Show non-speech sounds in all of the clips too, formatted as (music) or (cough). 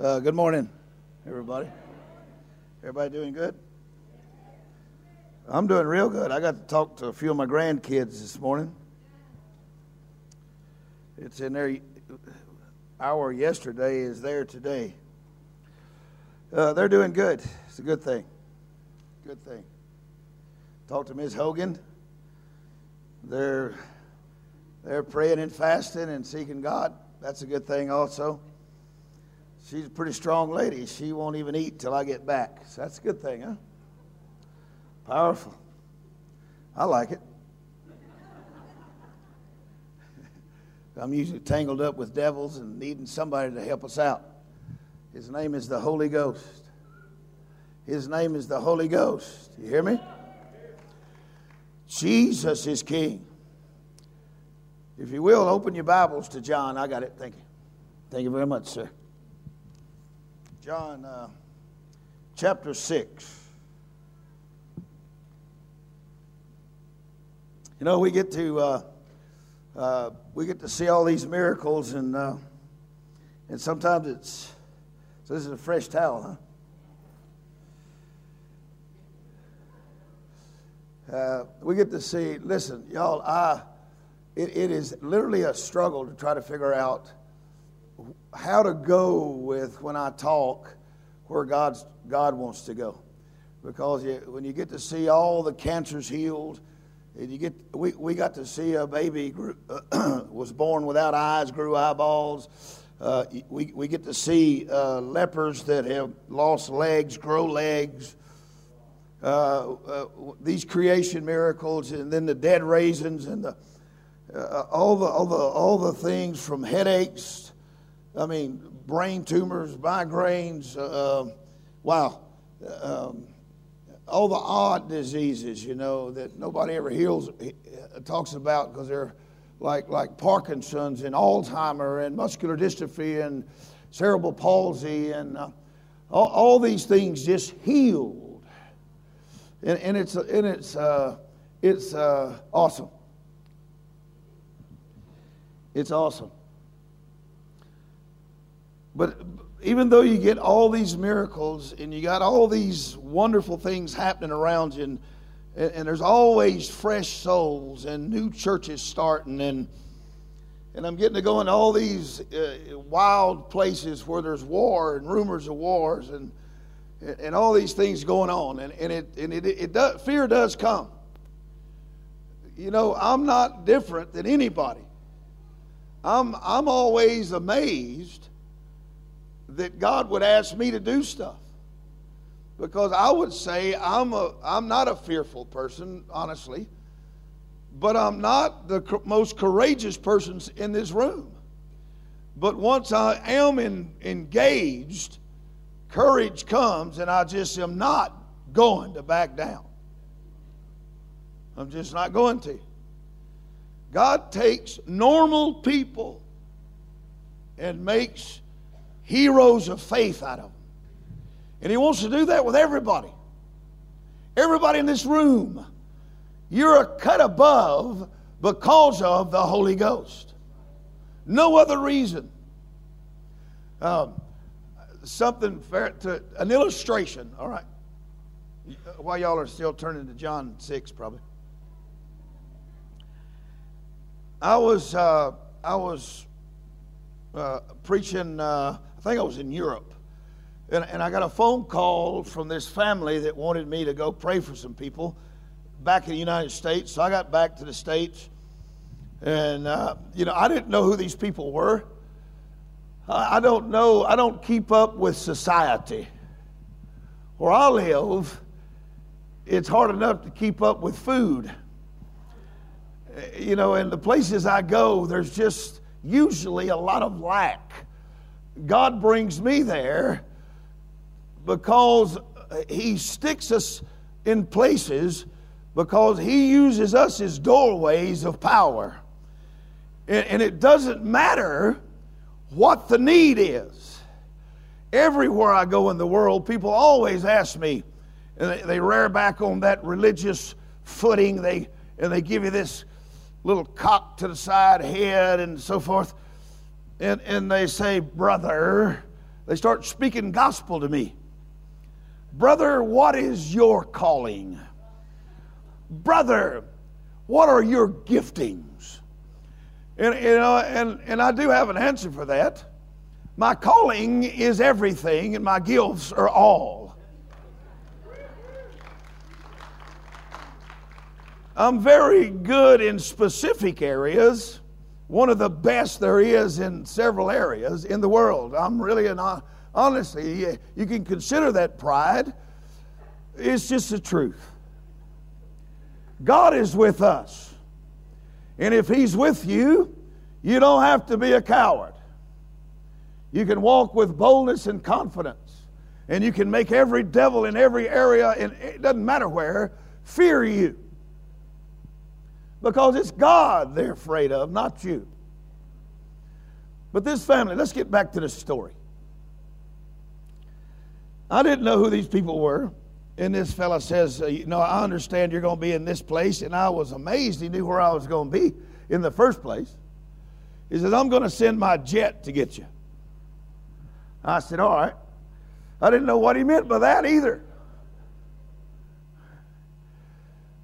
Uh, good morning, everybody. Everybody doing good? I'm doing real good. I got to talk to a few of my grandkids this morning. It's in there. Our yesterday is there today. Uh, they're doing good. It's a good thing. Good thing. Talked to Ms. Hogan. They're they're praying and fasting and seeking God. That's a good thing also. She's a pretty strong lady. She won't even eat till I get back. So that's a good thing, huh? Powerful. I like it. (laughs) I'm usually tangled up with devils and needing somebody to help us out. His name is the Holy Ghost. His name is the Holy Ghost. You hear me? Jesus is King. If you will, open your Bibles to John. I got it. Thank you. Thank you very much, sir. John uh, chapter 6. You know, we get to uh, uh, we get to see all these miracles, and uh, and sometimes it's so. This is a fresh towel, huh? Uh, we get to see. Listen, y'all. I it, it is literally a struggle to try to figure out how to go with when I talk where God's, God wants to go. Because you, when you get to see all the cancers healed, and you get, we, we got to see a baby grew, uh, (clears throat) was born without eyes, grew eyeballs. Uh, we, we get to see uh, lepers that have lost legs, grow legs. Uh, uh, these creation miracles, and then the dead raisins, and the, uh, all, the, all, the, all the things from headaches I mean, brain tumors, migraines, uh, wow. Um, all the odd diseases, you know, that nobody ever heals, uh, talks about because they're like, like Parkinson's and Alzheimer and muscular dystrophy and cerebral palsy and uh, all, all, these things just healed. And, and it's, and it's, uh, it's uh, awesome. It's awesome. But even though you get all these miracles and you got all these wonderful things happening around you, and, and there's always fresh souls and new churches starting, and and I'm getting to go into all these uh, wild places where there's war and rumors of wars and and all these things going on, and, and it and it, it does, fear does come. You know, I'm not different than anybody. I'm I'm always amazed that God would ask me to do stuff. Because I would say I'm, a, I'm not a fearful person, honestly, but I'm not the most courageous person in this room. But once I am in, engaged, courage comes, and I just am not going to back down. I'm just not going to. God takes normal people and makes heroes of faith out of them. And He wants to do that with everybody. Everybody in this room, you're a cut above because of the Holy Ghost. No other reason. Um, something fair to an illustration. All right. While y'all are still turning to John six, probably. I was uh, I was uh, preaching. Uh, I think I was in Europe. And, and I got a phone call from this family that wanted me to go pray for some people back in the United States. So I got back to the States. And, uh, you know, I didn't know who these people were. I, don't know, I don't keep up with society. Where I live, it's hard enough to keep up with food. You know, and the places I go, there's just usually a lot of lack. God brings me there because He sticks us in places because He uses us as doorways of power. And, it doesn't matter what the need is. Everywhere I go in the world, people always ask me, and they, they rear back on that religious footing, they, and they give you this little cock to the side head and so forth and, and they say, Brother, they start speaking gospel to me. Brother, what is your calling? Brother, what are your giftings? And, you know, and, and I do have an answer for that. My calling is everything, and my gifts are all. I'm very good in specific areas, one of the best there is in several areas in the world. I'm really an honestly, you can consider that pride. It's just the truth. God is with us. And if He's with you, you don't have to be a coward. You can walk with boldness and confidence. And you can make every devil in every area, and it doesn't matter where, fear you. Because it's God they're afraid of, not you. But this family, let's get back to the story. I didn't know who these people were. And this fella says, uh, You know, I understand you're going to be in this place. And I was amazed he knew where I was going to be in the first place. He says, I'm going to send my jet to get you. I said, All right. I didn't know what he meant by that either.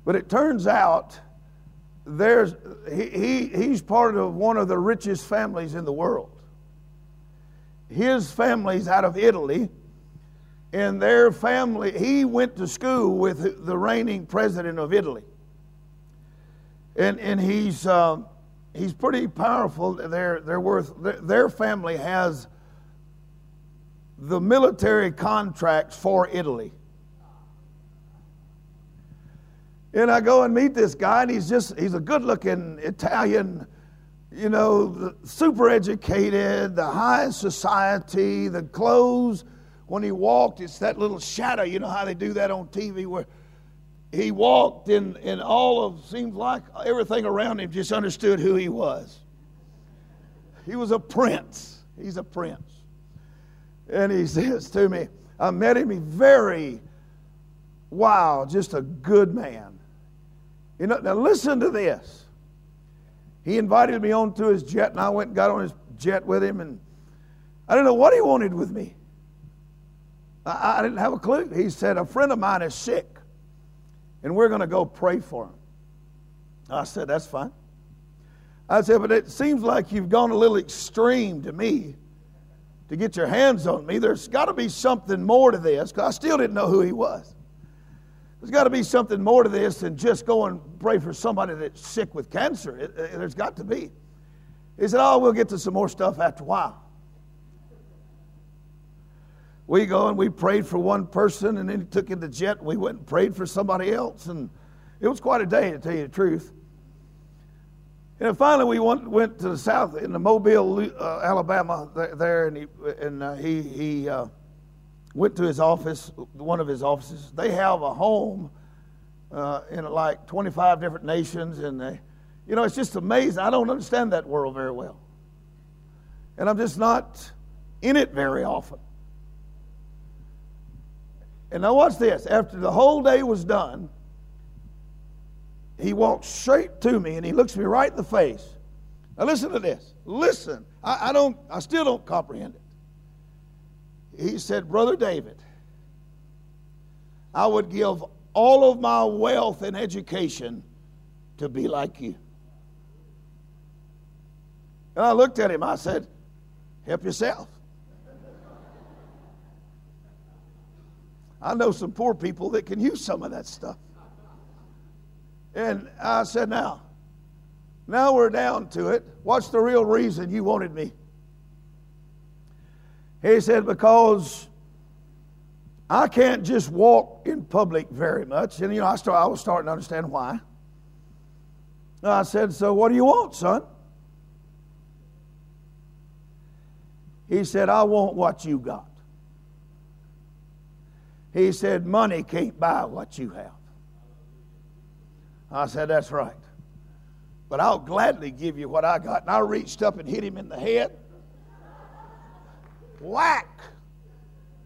But it turns out there's, he, he, he's part of one of the richest families in the world. His family's out of Italy and their family, he went to school with the reigning president of Italy. And, and he's, uh, he's pretty powerful. They're, they're worth, their family has the military contracts for Italy. And I go and meet this guy, and he's just, he's a good looking Italian, you know, super educated, the high society, the clothes when he walked, it's that little shadow. You know how they do that on TV where he walked and, and all of seems like everything around him just understood who he was. He was a prince. He's a prince. And he (laughs) says to me, I met him, he's very wow, just a good man. You know, now listen to this. He invited me onto his jet, and I went and got on his jet with him, and I didn't know what he wanted with me. I, I didn't have a clue. He said, A friend of mine is sick, and we're going to go pray for him. I said, That's fine. I said, But it seems like you've gone a little extreme to me to get your hands on me. There's got to be something more to this, because I still didn't know who he was. There's got to be something more to this than just go and pray for somebody that's sick with cancer. It, it, there's got to be. He said, Oh, we'll get to some more stuff after a while we go and we prayed for one person, and then he took in the jet, and we went and prayed for somebody else. And it was quite a day, to tell you the truth. And finally, we went, went to the south in the Mobile, uh, Alabama, there, and he, and, uh, he, he uh, went to his office, one of his offices. They have a home uh, in like 25 different nations, and they, you know, it's just amazing. I don't understand that world very well. And I'm just not in it very often. And now watch this. After the whole day was done, he walked straight to me and he looks me right in the face. Now listen to this. Listen. I, I don't I still don't comprehend it. He said, Brother David, I would give all of my wealth and education to be like you. And I looked at him, I said, Help yourself. I know some poor people that can use some of that stuff. And I said, Now, now we're down to it. What's the real reason you wanted me? He said, Because I can't just walk in public very much. And, you know, I, start, I was starting to understand why. I said, So what do you want, son? He said, I want what you got. He said, Money can't buy what you have. I said, That's right. But I'll gladly give you what I got. And I reached up and hit him in the head. Whack!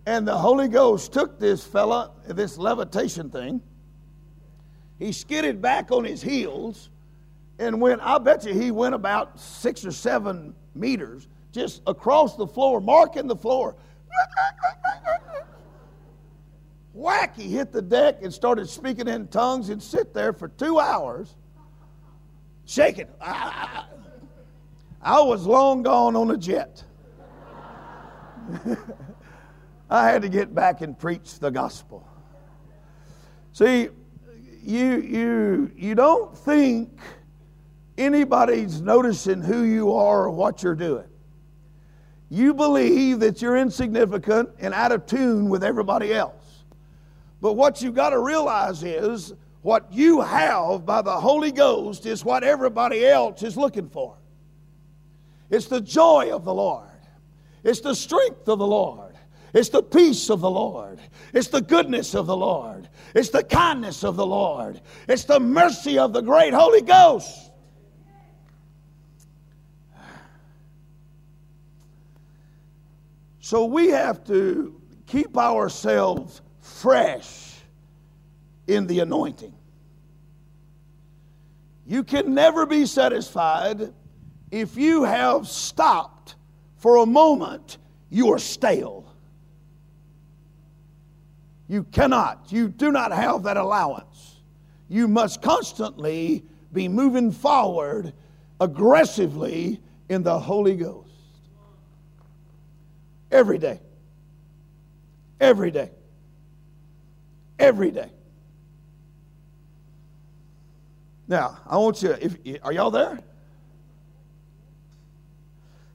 And the Holy Ghost took this fella, this levitation thing. He skidded back on his heels and went, I bet you he went about six or seven meters just across the floor, marking the floor (laughs) Whack, he hit the deck and started speaking in tongues and sit there for two hours shaking. I, (laughs) I was long gone on a jet. I had to get back and preach the gospel. See, you, you, you don't think anybody's noticing who you are or what you're doing. You believe that you're insignificant and out of tune with everybody else. But what you've got to realize is what you have by the Holy Ghost is what everybody else is looking for. It's the joy of the Lord, it's the strength of the Lord, it's the peace of the Lord, it's the goodness of the Lord, it's the kindness of the Lord, it's the mercy of the great Holy Ghost. So we have to keep ourselves fresh in the anointing. You can never be satisfied if you have stopped for a moment, you are stale. You cannot, you do not have that allowance. You must constantly be moving forward aggressively in the Holy Ghost. Every day. Every day. Every day. Now, I want you, if, are y'all there?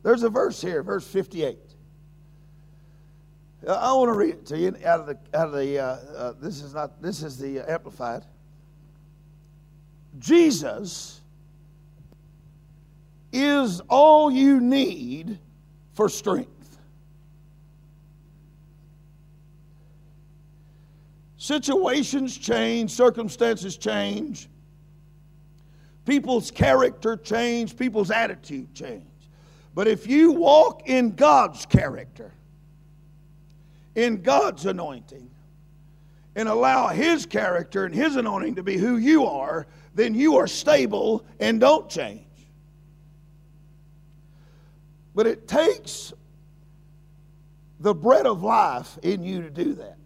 There's a verse here, verse 58. I want to read it to you out of the, out of the uh, uh, this is not, this is the Amplified. Jesus is all you need for strength. Situations change, circumstances change, people's character change, people's attitude change. But if you walk in God's character, in God's anointing, and allow His character and His anointing to be who you are, then you are stable and don't change. But it takes the bread of life in you to do that.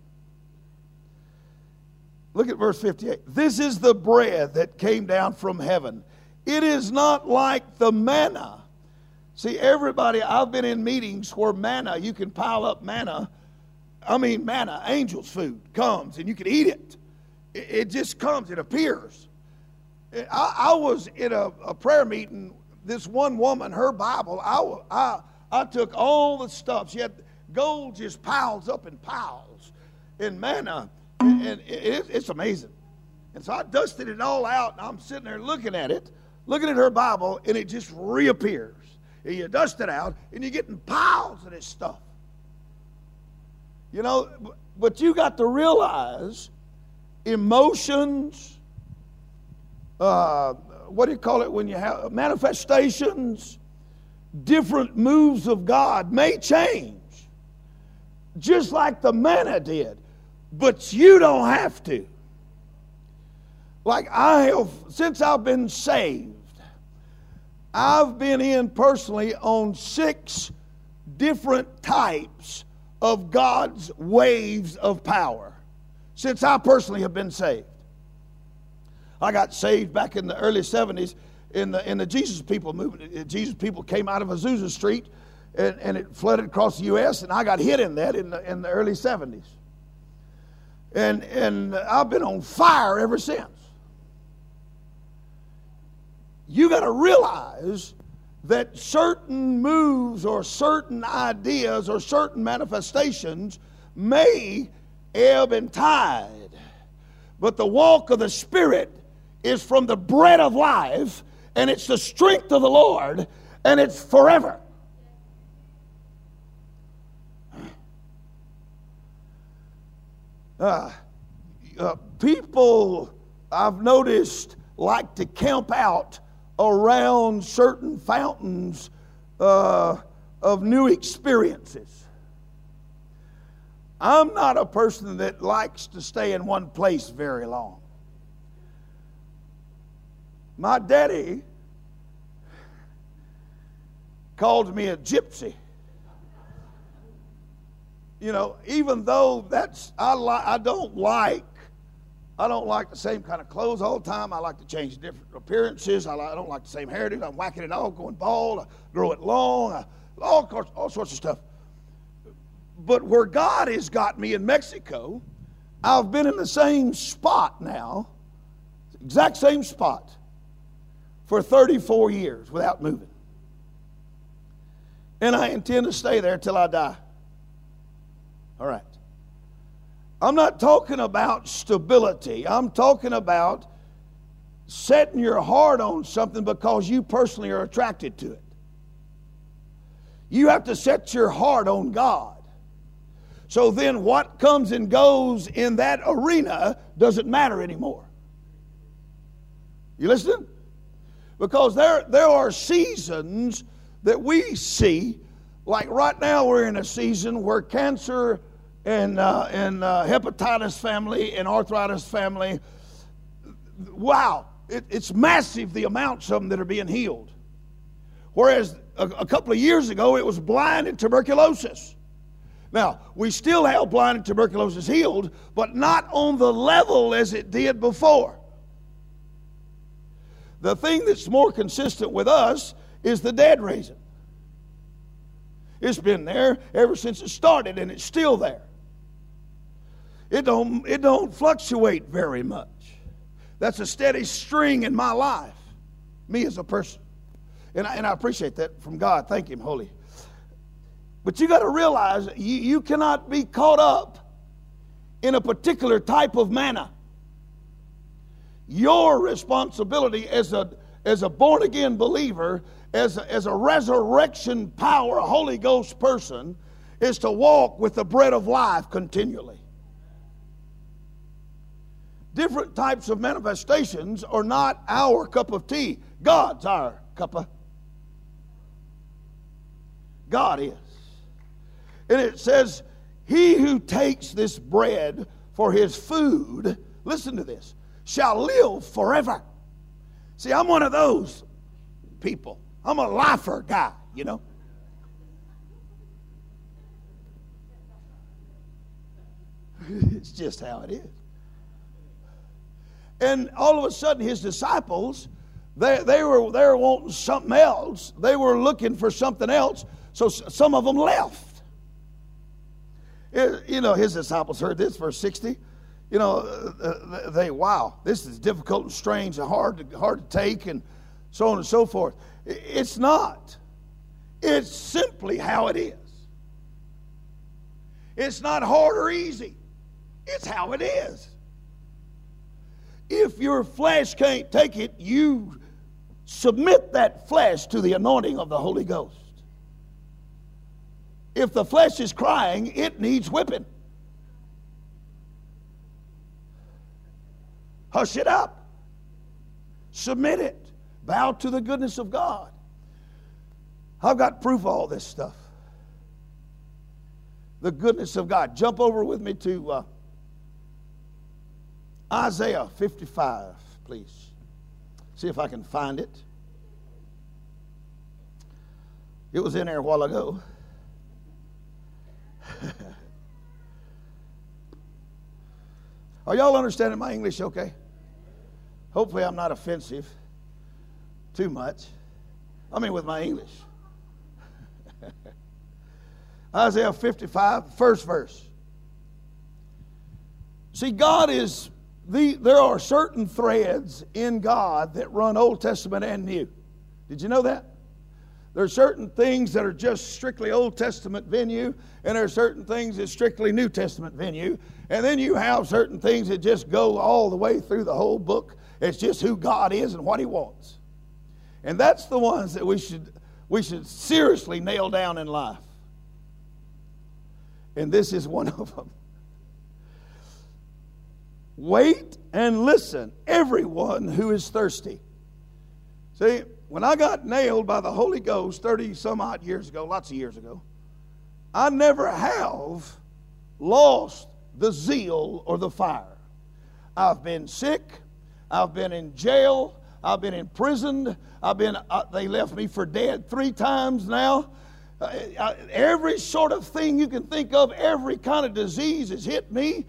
Look at verse 58. This is the bread that came down from heaven. It is not like the manna. See, everybody, I've been in meetings where manna, you can pile up manna. I mean, manna, angel's food, comes and you can eat it. It, it just comes, it appears. I, I was in a, a, prayer meeting. This one woman, her Bible, I, I, I took all the stuff. She had gold just piles up in piles. And manna, and it, it's amazing. And so I dusted it all out, and I'm sitting there looking at it, looking at her Bible, and it just reappears. And you dust it out, and you're getting piles of this stuff. You know, but you got to realize emotions, uh, what do you call it when you have manifestations, different moves of God may change, just like the manna did but you don't have to. Like I have, since I've been saved, I've been in personally on six different types of God's waves of power since I personally have been saved. I got saved back in the early 70s in the, in the Jesus People movement. Uh, Jesus People came out of Azusa Street and, and it flooded across the U.S., and I got hit in that in the, in the early 70s. And, and I've been on fire ever since. You got to realize that certain moves or certain ideas or certain manifestations may ebb and tide. But the walk of the Spirit is from the bread of life, and it's the strength of the Lord, and it's forever. Uh, uh, people, I've noticed, like to camp out around certain fountains uh, of new experiences. I'm not a person that likes to stay in one place very long. My daddy called me a gypsy. you know, even though that's I like I don't like I don't like the same kind of clothes all the time. I like to change different appearances. I, like, I don't like the same hairdo. I'm whacking it all, going bald. I grow it long. I, all, all sorts of stuff. But where God has got me in Mexico, I've been in the same spot now, exact same spot, for 34 years without moving. And I intend to stay there till I die. All right. I'm not talking about stability. I'm talking about setting your heart on something because you personally are attracted to it. You have to set your heart on God. So then, what comes and goes in that arena doesn't matter anymore. You listening? Because there, there are seasons that we see, like right now, we're in a season where cancer and, uh, and uh, hepatitis family and arthritis family. Wow, it, it's massive the amounts of them that are being healed. Whereas a, a couple of years ago, it was blind and tuberculosis. Now, we still have blind and tuberculosis healed, but not on the level as it did before. The thing that's more consistent with us is the dead raising. It's been there ever since it started, and it's still there. It don't, it don't fluctuate very much. That's a steady string in my life, me as a person. And I, and I appreciate that from God. Thank Him, Holy. But you got to realize you, you cannot be caught up in a particular type of manna. Your responsibility as a, as a born again believer, as a, as a resurrection power, Holy Ghost person, is to walk with the bread of life continually different types of manifestations are not our cup of tea. God's our cup of. God is. And it says, He who takes this bread for his food, listen to this, shall live forever. See, I'm one of those people. I'm a lifer guy, you know. (laughs) it's just how it is. And all of a sudden, his disciples, they, they, were, they were wanting something else. They were looking for something else. So some of them left. It, you know, his disciples heard this, verse 60. You know, uh, uh, they, wow, this is difficult and strange and hard to, hard to take, and so on and so forth. It's not. It's simply how it is. It's not hard or easy. It's how it is. If your flesh can't take it, you submit that flesh to the anointing of the Holy Ghost. If the flesh is crying, it needs whipping. Hush it up. Submit it. Bow to the goodness of God. I've got proof of all this stuff. The goodness of God. Jump over with me to uh, Isaiah 55, please. See if I can find it. It was in there a while ago. (laughs) Are y'all understanding my English okay? Hopefully, I'm not offensive too much. I mean, with my English. (laughs) Isaiah 55, first verse. See, God is the, there are certain threads in God that run Old Testament and New. Did you know that? There are certain things that are just strictly Old Testament venue, and there are certain things that strictly New Testament venue. And then you have certain things that just go all the way through the whole book. It's just who God is and what He wants. And that's the ones that we should, we should seriously nail down in life. And this is one of them. Wait and listen, everyone who is thirsty. See, when I got nailed by the Holy Ghost 30 some odd years ago, lots of years ago, I never have lost the zeal or the fire. I've been sick, I've been in jail, I've been imprisoned, I've been, uh, they left me for dead three times now. Uh, every sort of thing you can think of, every kind of disease has hit me.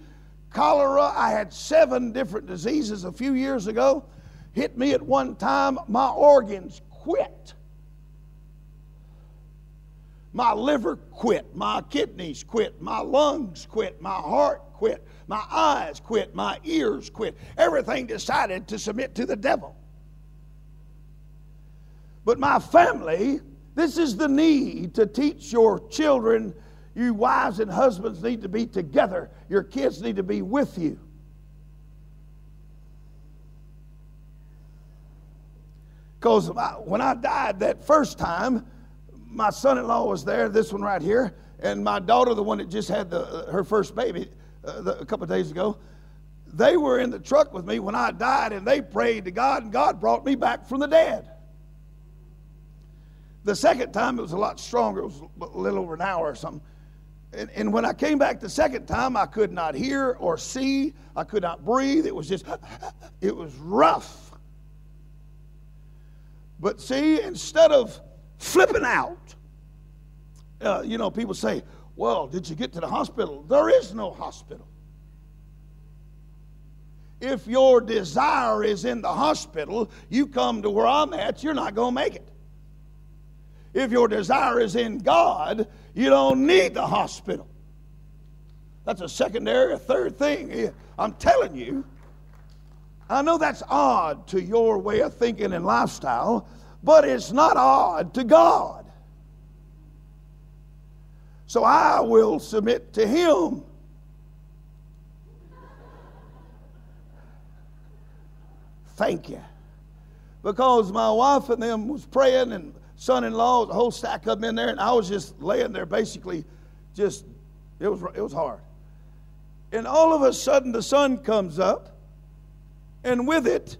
Cholera, I had seven different diseases a few years ago. Hit me at one time, my organs quit. My liver quit, my kidneys quit, my lungs quit, my heart quit, my eyes quit, my ears quit. Everything decided to submit to the devil. But my family, this is the need to teach your children. You wives and husbands need to be together. Your kids need to be with you. Because when I died that first time, my son-in-law was there, this one right here, and my daughter, the one that just had the, uh, her first baby uh, the, a couple days ago, they were in the truck with me when I died, and they prayed to God, and God brought me back from the dead. The second time, it was a lot stronger. It was a little over an hour or something. And, and when I came back the second time, I could not hear or see. I could not breathe. It was just, (laughs) it was rough. But see, instead of flipping out. Uh, you know, people say, well, did you get to the hospital? There is no hospital. If your desire is in the hospital, you come to where I'm at, you're not going to make it. If your desire is in God, you don't need the hospital. That's a secondary, a third thing. I'm telling you. I know that's odd to your way of thinking and lifestyle, but it's not odd to God. So I will submit to Him. Thank you. Because my wife and them was praying, and son-in-law, the whole stack of them in there, and I was just laying there, basically, just it was it was hard. And all of a sudden, the sun comes up, and with it,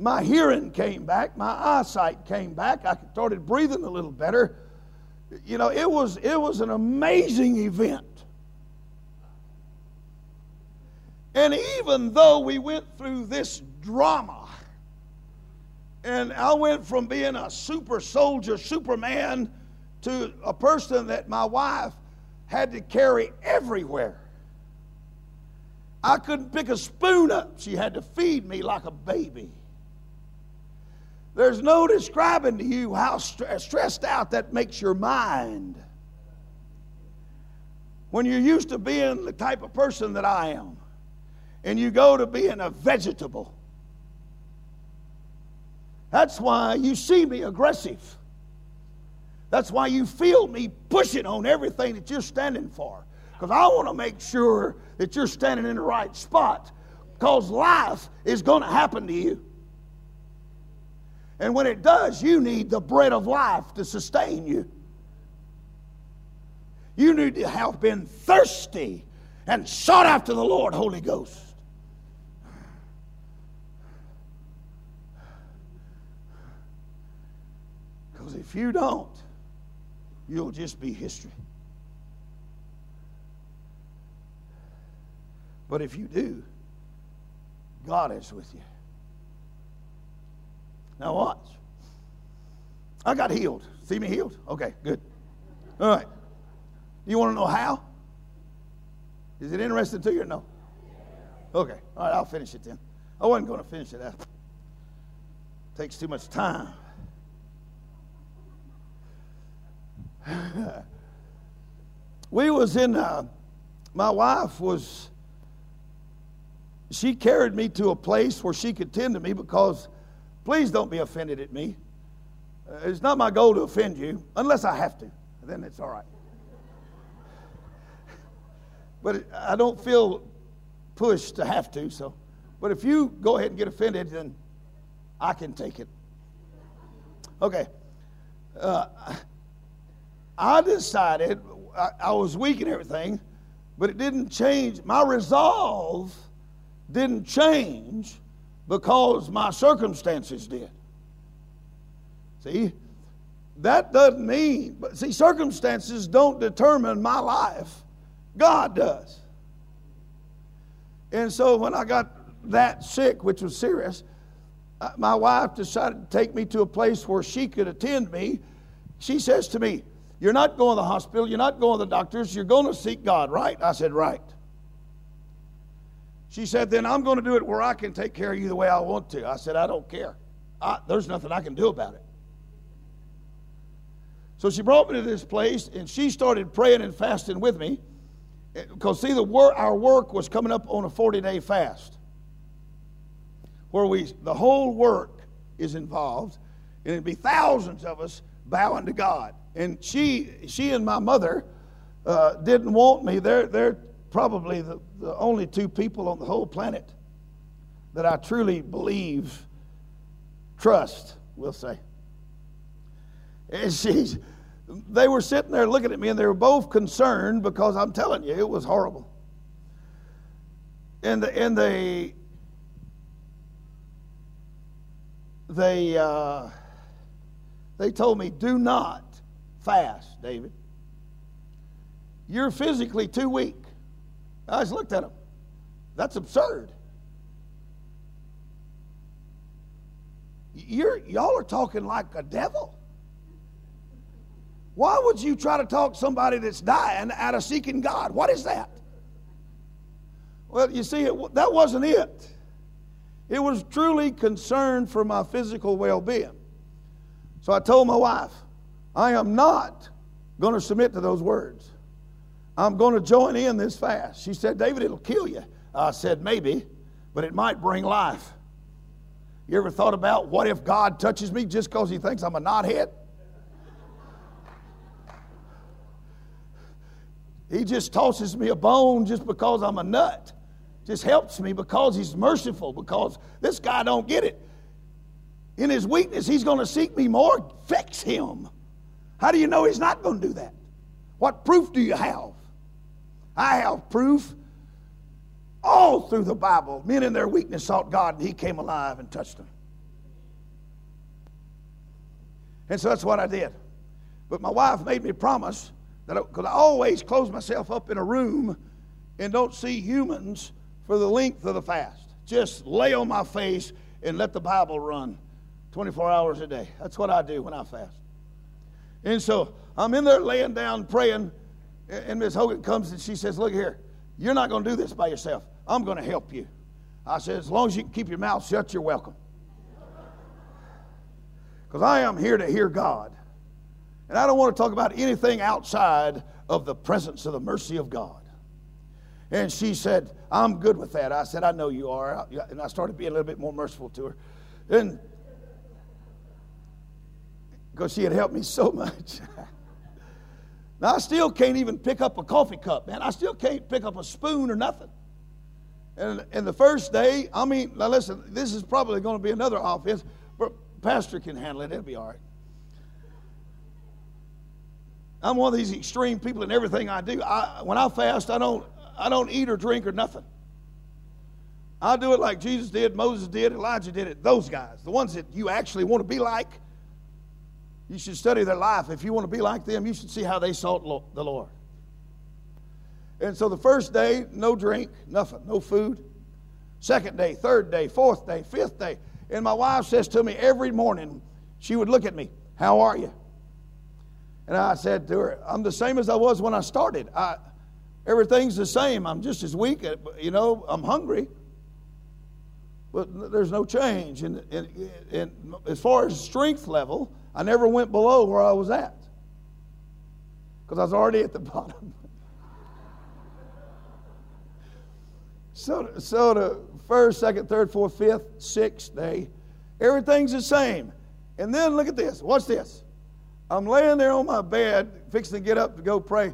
my hearing came back, my eyesight came back, I started breathing a little better. You know, it was it was an amazing event. And even though we went through this drama, and I went from being a super soldier, superman, to a person that my wife had to carry everywhere. I couldn't pick a spoon up. She had to feed me like a baby. There's no describing to you how st- stressed out that makes your mind. When you're used to being the type of person that I am, and you go to being a vegetable. That's why you see me aggressive. That's why you feel me pushing on everything that you're standing for. Because I want to make sure that you're standing in the right spot. Because life is going to happen to you. And when it does, you need the bread of life to sustain you. You need to have been thirsty and sought after the Lord, Holy Ghost. Because if you don't, you'll just be history. But if you do, God is with you. Now watch. I got healed. See me healed? Okay, good. All right. You want to know how? Is it interesting to you or no? Okay. All right, I'll finish it then. I wasn't going to finish it. That takes too much time. (laughs) we was in uh, my wife was she carried me to a place where she could tend to me because Please don't be offended at me. Uh, it's not my goal to offend you, unless I have to. Then it's all right. (laughs) But I don't feel pushed to have to, so. But if you go ahead and get offended, then I can take it. Okay. Uh, I decided, I, I was weak and everything, but it didn't change. My resolve didn't change because my circumstances did. See, that doesn't mean, but see, circumstances don't determine my life, God does. And so when I got that sick, which was serious, uh, my wife decided to take me to a place where she could attend me. She says to me, You're not going to the hospital. You're not going to the doctors. You're going to seek God, right? I said, Right. She said, Then I'm going to do it where I can take care of you the way I want to. I said, I don't care. I, there's nothing I can do about it. So she brought me to this place and she started praying and fasting with me. Because, see, the work, our work was coming up on a 40 day fast where we, the whole work is involved, and it'd be thousands of us bowing to God. And she, she and my mother uh, didn't want me. They're, they're probably the, the only two people on the whole planet that I truly believe, trust, we'll say. And (laughs) she's, they were sitting there looking at me, and they were both concerned because I'm telling you, it was horrible. And, the, and they, they, uh, they told me, do not fast, David. You're physically too weak. I just looked at him. That's absurd. You're, y'all are talking like a devil. Why would you try to talk somebody that's dying out of seeking God? What is that? Well, you see, it, that wasn't it. It was truly concern for my physical well being. So I told my wife, I am not going to submit to those words. I'm going to join in this fast. She said, David, it'll kill you. I said, maybe, but it might bring life. You ever thought about what if God touches me just because he thinks I'm a knothead? He just tosses me a bone just because I'm a nut. Just helps me because he's merciful, because this guy don't get it. In his weakness, he's going to seek me more. Fix him. How do you know he's not going to do that? What proof do you have? I have proof all through the Bible. Men in their weakness sought God, and he came alive and touched them. And so that's what I did. But my wife made me promise that because I, I always close myself up in a room and don't see humans for the length of the fast. Just lay on my face and let the Bible run 24 hours a day. That's what I do when I fast. And so I'm in there laying down praying, and Miss Hogan comes and she says, Look here, you're not going to do this by yourself. I'm going to help you. I said, As long as you can keep your mouth shut, you're welcome. (laughs) Because I am here to hear God. And I don't want to talk about anything outside of the presence of the mercy of God. And she said, I'm good with that. I said, I know you are. And I started being a little bit more merciful to her. And because she had helped me so much. (laughs) now, I still can't even pick up a coffee cup, man. I still can't pick up a spoon or nothing. And, and the first day, I mean, now listen, this is probably going to be another offense, but Pastor can handle it. It'll be all right. I'm one of these extreme people in everything I do. I, when I fast, I don't, I don't eat or drink or nothing. I do it like Jesus did, Moses did, Elijah did it. Those guys, the ones that you actually want to be like, you should study their life. If you want to be like them, you should see how they sought the Lord. And so the first day, no drink, nothing, no food. Second day, third day, fourth day, fifth day. And my wife says to me every morning, she would look at me, How are you? And I said to her, I'm the same as I was when I started. I, everything's the same. I'm just as weak. Uh, you know, I'm hungry. But there's no change. And, and, and as far as strength level, I never went below where I was at because I was already at the (laughs) bottom. so, so the first, second, third, fourth, fifth, sixth day, everything's the same. And then look at this. Watch this. I'm laying there on my bed, fixing to get up to go pray,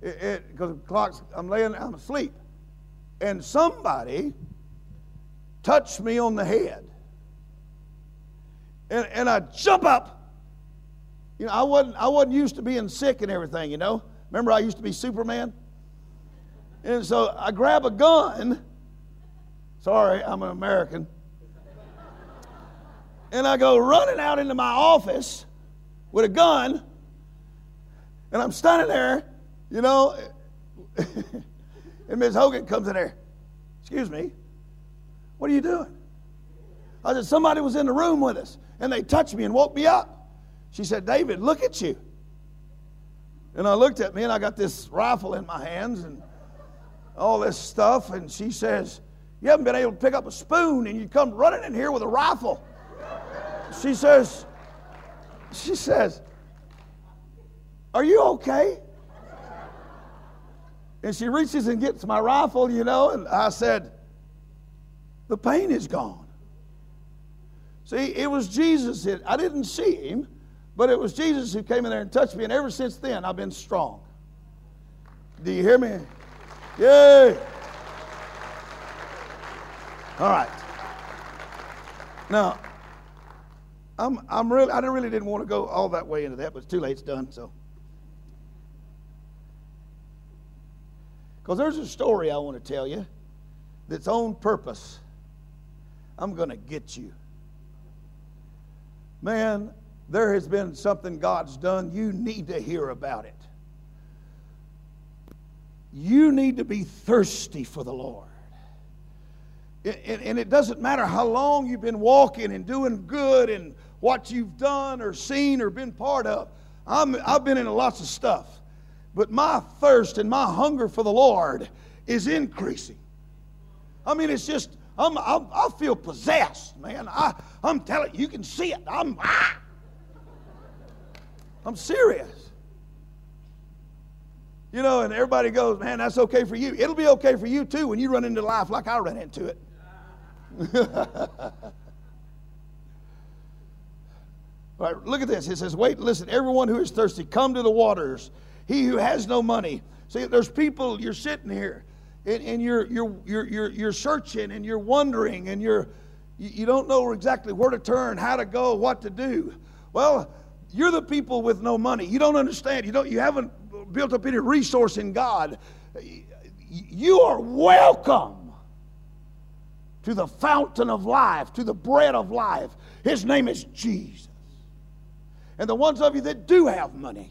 because the clock's. I'm laying. I'm asleep, and somebody touched me on the head, and and I jump up. You know, I wasn't I wasn't used to being sick and everything. You know, remember I used to be Superman, and so I grab a gun. Sorry, I'm an American. And I go running out into my office with a gun, and I'm standing there, you know, (laughs) and Ms. Hogan comes in there. Excuse me, what are you doing? I said, somebody was in the room with us, and they touched me and woke me up. She said, David, look at you. And I looked at me and I got this rifle in my hands and all this stuff. And she says, You haven't been able to pick up a spoon and you come running in here with a rifle. She says, She says, Are you okay? And she reaches and gets my rifle, you know, and I said, The pain is gone. See, it was Jesus. I didn't see him, but it was Jesus who came in there and touched me. And ever since then, I've been strong. Do you hear me? Yay! All right. Now, I'm, I'm really, I really didn't want to go all that way into that, but it's too late. It's done. So, because there's a story I want to tell you that's on purpose. I'm going to get you. Man, there has been something God's done. You need to hear about it. You need to be thirsty for the Lord. And it doesn't matter how long you've been walking and doing good and what you've done or seen or been part of. i have been in lots of stuff. But my thirst and my hunger for the Lord is increasing. I mean, it's just, I'm, I'm, i feel possessed, man. I, I'm telling you, you can see it. I'm, ah. I'm serious. You know, and everybody goes, man, that's okay for you. It'll be okay for you too when you run into life like I ran into it. (laughs) All right, look at this. It says, wait, listen, everyone who is thirsty, come to the waters. He who has no money. See, there's people, you're sitting here and, and you're, you're, you're, you're, you're searching and you're wondering and you're, you don't know exactly where to turn, how to go, what to do. Well, you're the people with no money. You don't understand. You, don't, you haven't built up any resource in God. You are welcome to the fountain of life, to the bread of life. His name is Jesus. And the ones of you that do have money,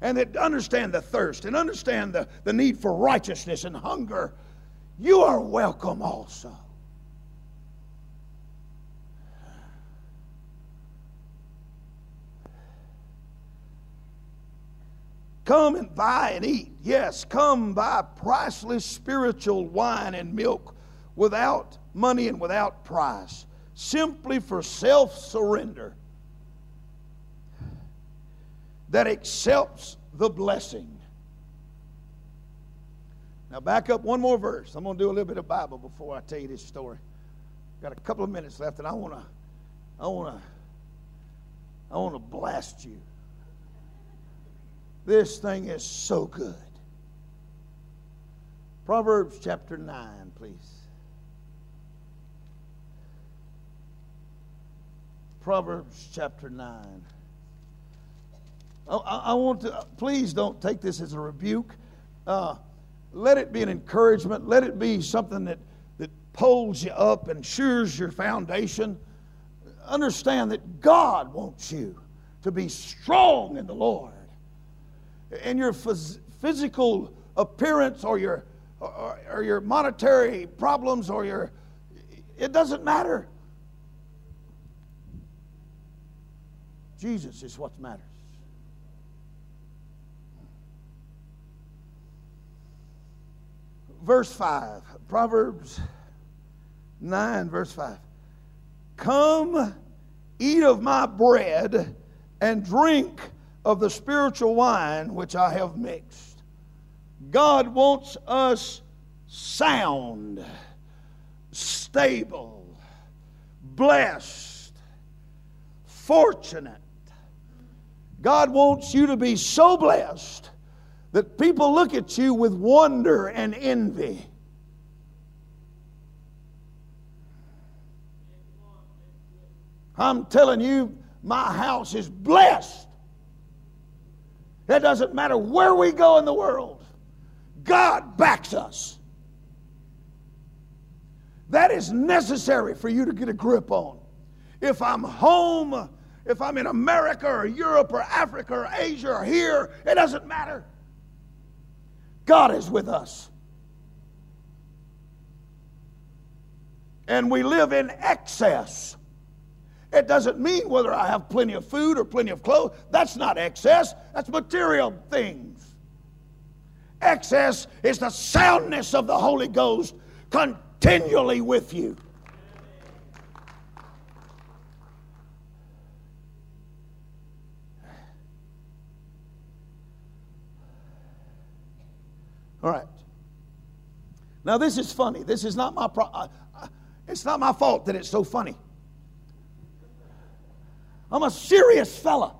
and that understand the thirst and understand the, the need for righteousness and hunger, you are welcome also. Come and buy and eat. Yes, come buy priceless spiritual wine and milk without money and without price, simply for self surrender that accepts the blessing. Now, back up one more verse. I'm going to do a little bit of Bible before I tell you this story. Got a couple of minutes left, and I want to, I want to, I want to blast you. This thing is so good. Proverbs chapter 9, please. Proverbs chapter 9. I, I, want to, please don't take this as a rebuke. Uh, let it be an encouragement. Let it be something that, that pulls you up and shures your foundation. Understand that God wants you to be strong in the Lord. And your phys- physical appearance or your, or, or your monetary problems or your, it doesn't matter. Jesus is what matters. verse 5. Proverbs 9, verse 5. Come, eat of my bread, and drink of the spiritual wine which I have mixed. God wants us sound, stable, blessed, fortunate. God wants you to be so blessed that people look at you with wonder and envy. I'm telling you, my house is blessed. It doesn't matter where we go in the world, God backs us. That is necessary for you to get a grip on. If I'm home, if I'm in America or Europe or Africa or Asia or here, it doesn't matter. God is with us. And we live in excess. It doesn't mean whether I have plenty of food or plenty of clothes. That's not excess, that's material things. Excess is the soundness of the Holy Ghost continually with you. All right. Now this is funny. This is not my pro- uh, uh, it's not my fault that it's so funny. I'm a serious fella.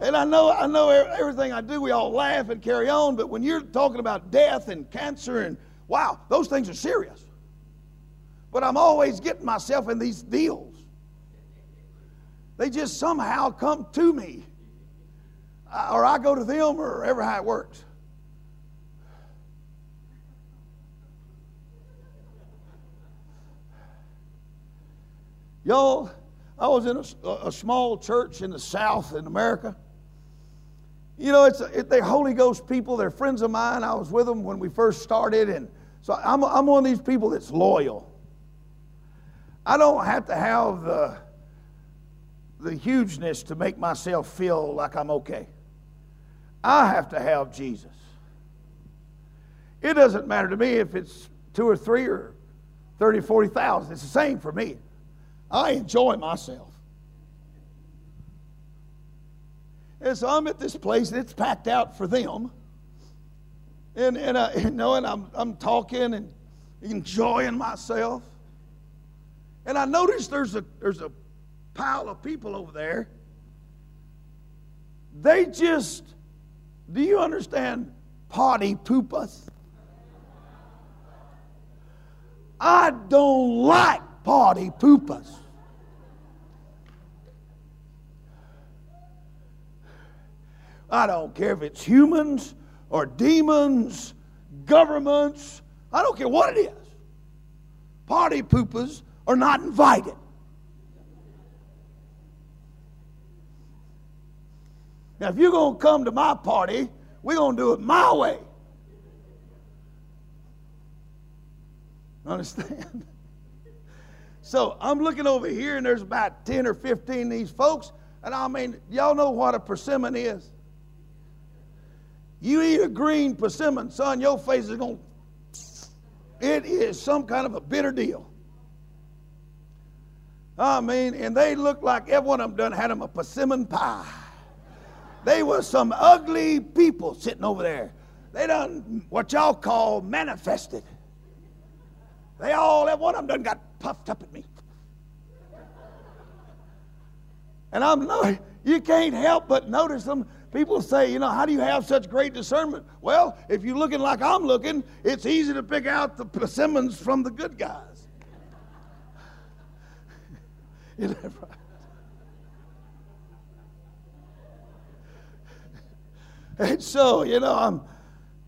and I know, I know everything I do, we all laugh and carry on, but when you're talking about death and cancer and wow, those things are serious. But I'm always getting myself in these deals. They just somehow come to me. Or I go to them, or ever how it works. Y'all, I was in a, a, small church in the South in America. You know, it's it, they're Holy Ghost people. They're friends of mine. I was with them when we first started, and so I'm I'm one of these people that's loyal. I don't have to have the the hugeness to make myself feel like I'm okay. I have to have Jesus. It doesn't matter to me if it's two or three or 30, 40,000. It's the same for me. I enjoy myself. And so I'm at this place, and it's packed out for them. And, and, I, uh, (laughs) you know, and I'm, I'm talking and enjoying myself. And I notice there's a, there's a pile of people over there. They just, do you understand, party poopers? I don't like party poopers. I don't care if it's humans or demons, governments, I don't care what it is. Party poopers are not invited. Now, if you're going to come to my party, we're going to do it my way. Understand? So I'm looking over here, and there's about 10 or 15 of these folks. And I mean, y'all know what a persimmon is? You eat a green persimmon, son, your face is going it is some kind of a bitter deal. I mean, and they look like every one of them done had them a persimmon pie. They were some ugly people sitting over there. They done what y'all call manifested. They all, every one of them done got puffed up at me. And I'm you can't help but notice them. People say, you know, how do you have such great discernment? Well, if you're looking like I'm looking, it's easy to pick out the persimmons from the good guys. (laughs) Isn't that right? (laughs) And so, you know, I'm,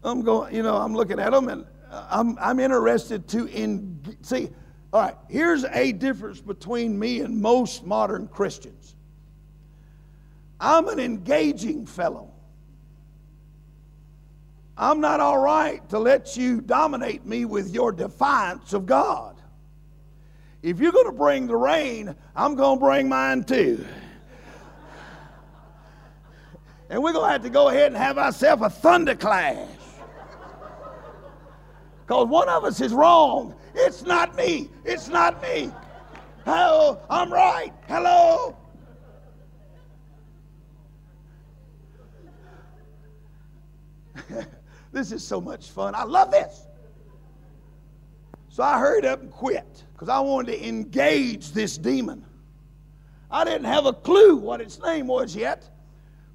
I'm going, you know, I'm looking at them and I'm, I'm interested to in, see, all right, here's a difference between me and most modern Christians. I'm an engaging fellow. I'm not all right to let you dominate me with your defiance of God. If you're going to bring the rain, I'm going to bring mine too. And we're going to have to go ahead and have ourselves a thunder clash. Because one of us is wrong. It's not me. It's not me. Hello, I'm right. Hello. (laughs) this is so much fun. I love this. So I hurried up and quit because I wanted to engage this demon. I didn't have a clue what its name was yet,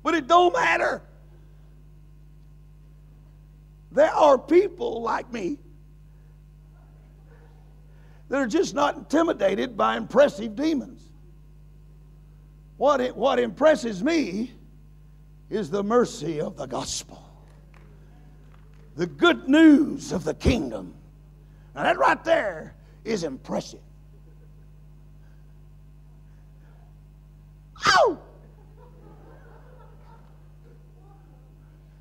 but it don't matter. There are people like me that are just not intimidated by impressive demons. What, it, what impresses me is the mercy of the gospel, the good news of the kingdom. Now, that right there is impressive. Ow!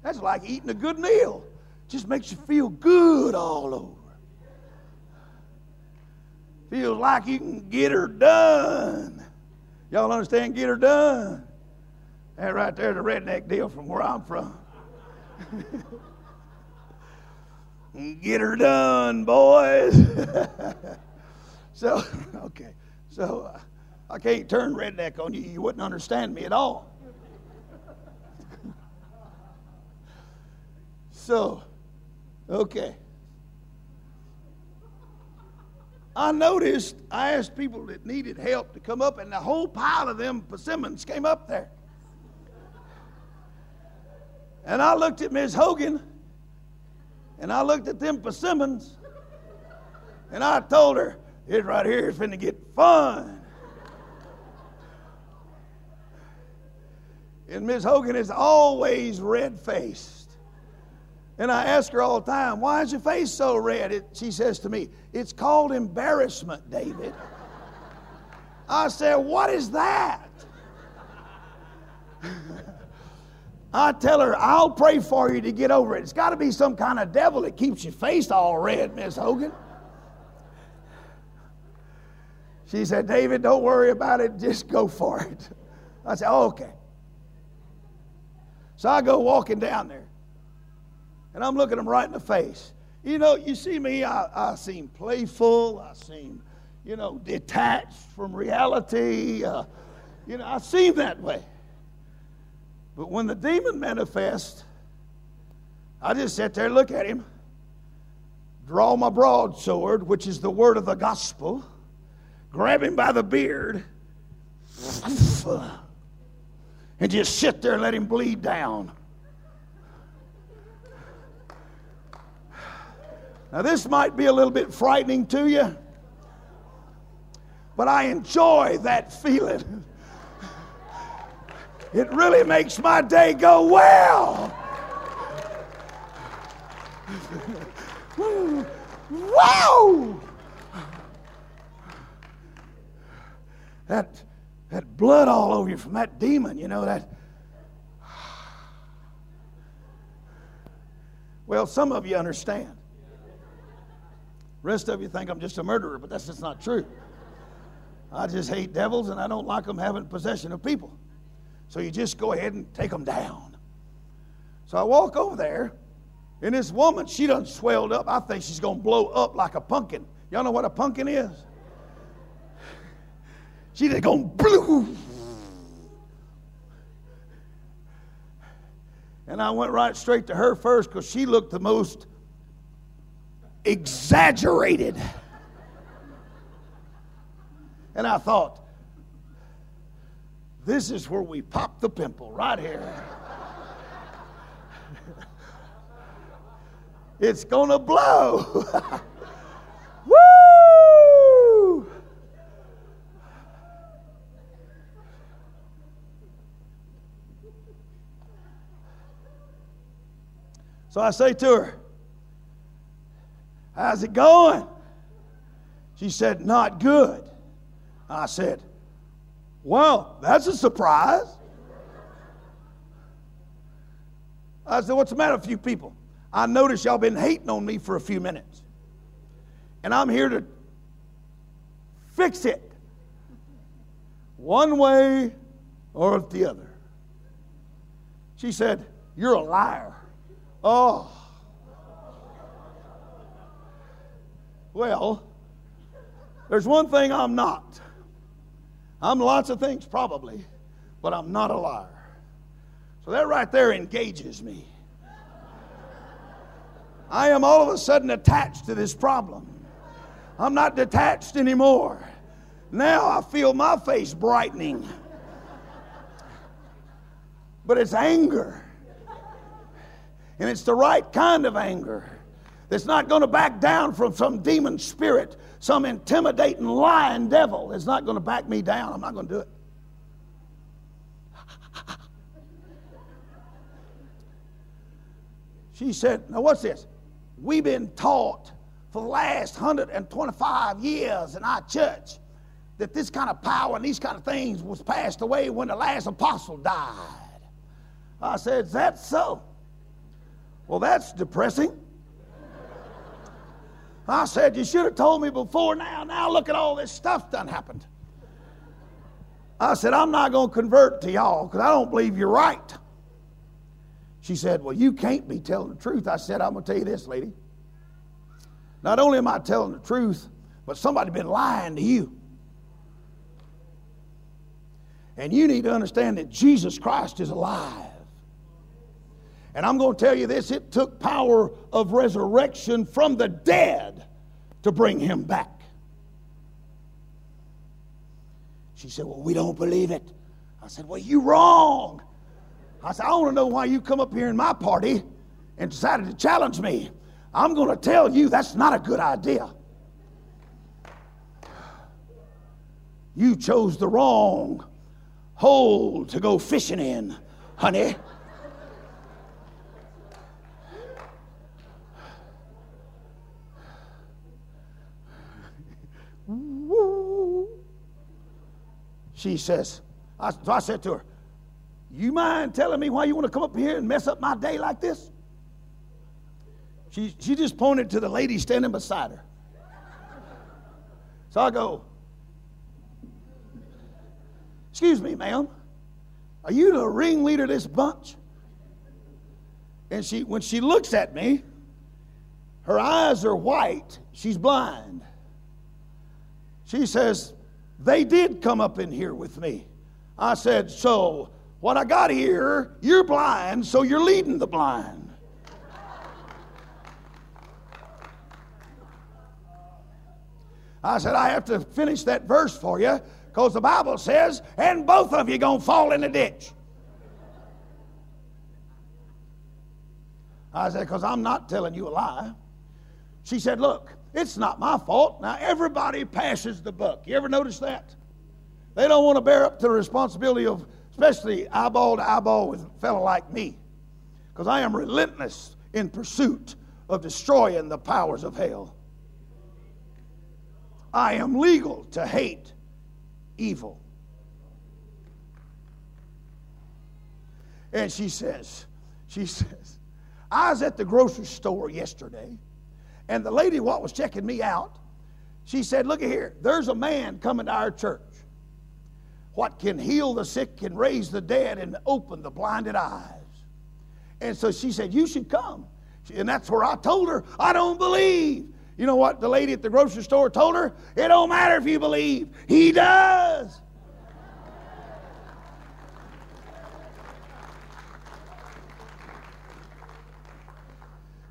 That's like eating a good meal. Just makes you feel good all over. Feels like you can get her done. Y'all understand get her done? That right there's a redneck deal from where I'm from. (laughs) get her done, boys. (laughs) so, okay. So, uh, I can't turn redneck on you. You wouldn't understand me at all. (laughs) so, okay. I noticed I asked people that needed help to come up, and the whole pile of them persimmons came up there. And I looked at Miss Hogan, and I looked at them persimmons, and I told her, "It right here is finna get fun." And Miss Hogan is always red faced. And I ask her all the time, why is your face so red? It, she says to me, it's called embarrassment, David. I said, what is that? I tell her, I'll pray for you to get over it. It's got to be some kind of devil that keeps your face all red, Miss Hogan. She said, David, don't worry about it. Just go for it. I said, oh, okay. So I go walking down there and I'm looking them right in the face. You know, you see me, I, I seem playful, I seem, you know, detached from reality. Uh, you know, I seem that way. But when the demon manifests, I just sit there, and look at him, draw my broadsword, which is the word of the gospel, grab him by the beard, and just sit there and let him bleed down. Now, this might be a little bit frightening to you, but I enjoy that feeling. It really makes my day go well. wow! That, that blood all over you from that demon, you know, that. Well, some of you understand. Rest of you think I'm just a murderer, but that's just not true. I just hate devils and I don't like them having possession of people. So you just go ahead and take them down. So I walk over there, and this woman, she done swelled up. I think she's going to blow up like a pumpkin. Y'all know what a pumpkin is? She just going blue. And I went right straight to her first because she looked the most exaggerated. And I thought, this is where we pop the pimple right here. (laughs) it's to blow. (laughs) Woo! So I say to her, How's it going? She said, Not good. I said, Well, that's a surprise. I said, What's the matter with you people? I noticed y'all been hating on me for a few minutes. And I'm here to fix it one way or the other. She said, You're a liar. Oh. Well, there's one thing I'm not. I'm lots of things, probably, but I'm not a liar. So that right there engages me. I am all of a sudden attached to this problem. I'm not detached anymore. Now I feel my face brightening. But it's anger. And it's the right kind of anger that's not going to back down from some demon spirit, some intimidating, lying devil that's not going to back me down. I'm not going to do it. She said, Now, what's this? We've been taught for the last 125 years in our church that this kind of power and these kind of things was passed away when the last apostle died. I said, Is that so? Well, that's depressing. I said, You should have told me before now. Now look at all this stuff done happened. I said, I'm not going to convert to y'all because I don't believe you're right. She said, Well, you can't be telling the truth. I said, I'm going to tell you this, lady. Not only am I telling the truth, but somebody's been lying to you. And you need to understand that Jesus Christ is alive. And I'm going to tell you this it took power of resurrection from the dead to bring him back. She said, Well, we don't believe it. I said, Well, you're wrong. I said, I want to know why you come up here in my party and decided to challenge me. I'm going to tell you that's not a good idea. You chose the wrong hole to go fishing in, honey. She says, I, so I said to her, You mind telling me why you want to come up here and mess up my day like this? She, she just pointed to the lady standing beside her. So I go, Excuse me, ma'am. Are you the ringleader of this bunch? And she, when she looks at me, her eyes are white. She's blind. She says, they did come up in here with me. I said, So, what I got here, you're blind, so you're leading the blind. I said, I have to finish that verse for you because the Bible says, and both of you going to fall in the ditch. I said, because I'm not telling you a lie. She said, Look, it's not my fault. Now, everybody passes the buck. You ever notice that? They don't want to bear up to the responsibility of, especially eyeball to eyeball with a fellow like me, because I am relentless in pursuit of destroying the powers of hell. I am legal to hate evil. And she says, she says, I was at the grocery store yesterday and the lady what was checking me out, she said, Look at here, there's a man coming to our church. What can heal the sick and raise the dead and open the blinded eyes. And so she said, You should come. And that's where I told her, I don't believe. You know what the lady at the grocery store told her? It don't matter if you believe. He does.